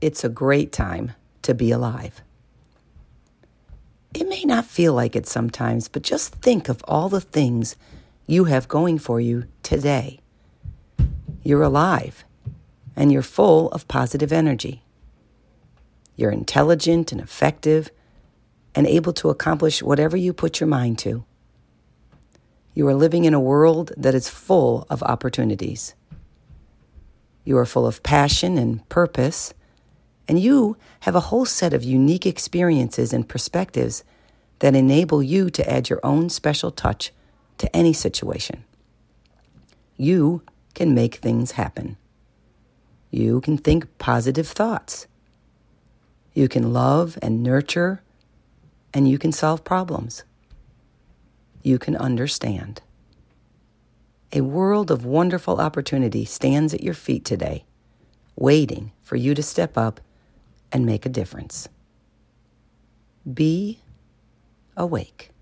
It's a great time to be alive. It may not feel like it sometimes, but just think of all the things you have going for you today. You're alive and you're full of positive energy. You're intelligent and effective and able to accomplish whatever you put your mind to. You are living in a world that is full of opportunities. You are full of passion and purpose, and you have a whole set of unique experiences and perspectives that enable you to add your own special touch to any situation. You can make things happen. You can think positive thoughts. You can love and nurture, and you can solve problems you can understand. A world of wonderful opportunity stands at your feet today, waiting for you to step up and make a difference. Be awake.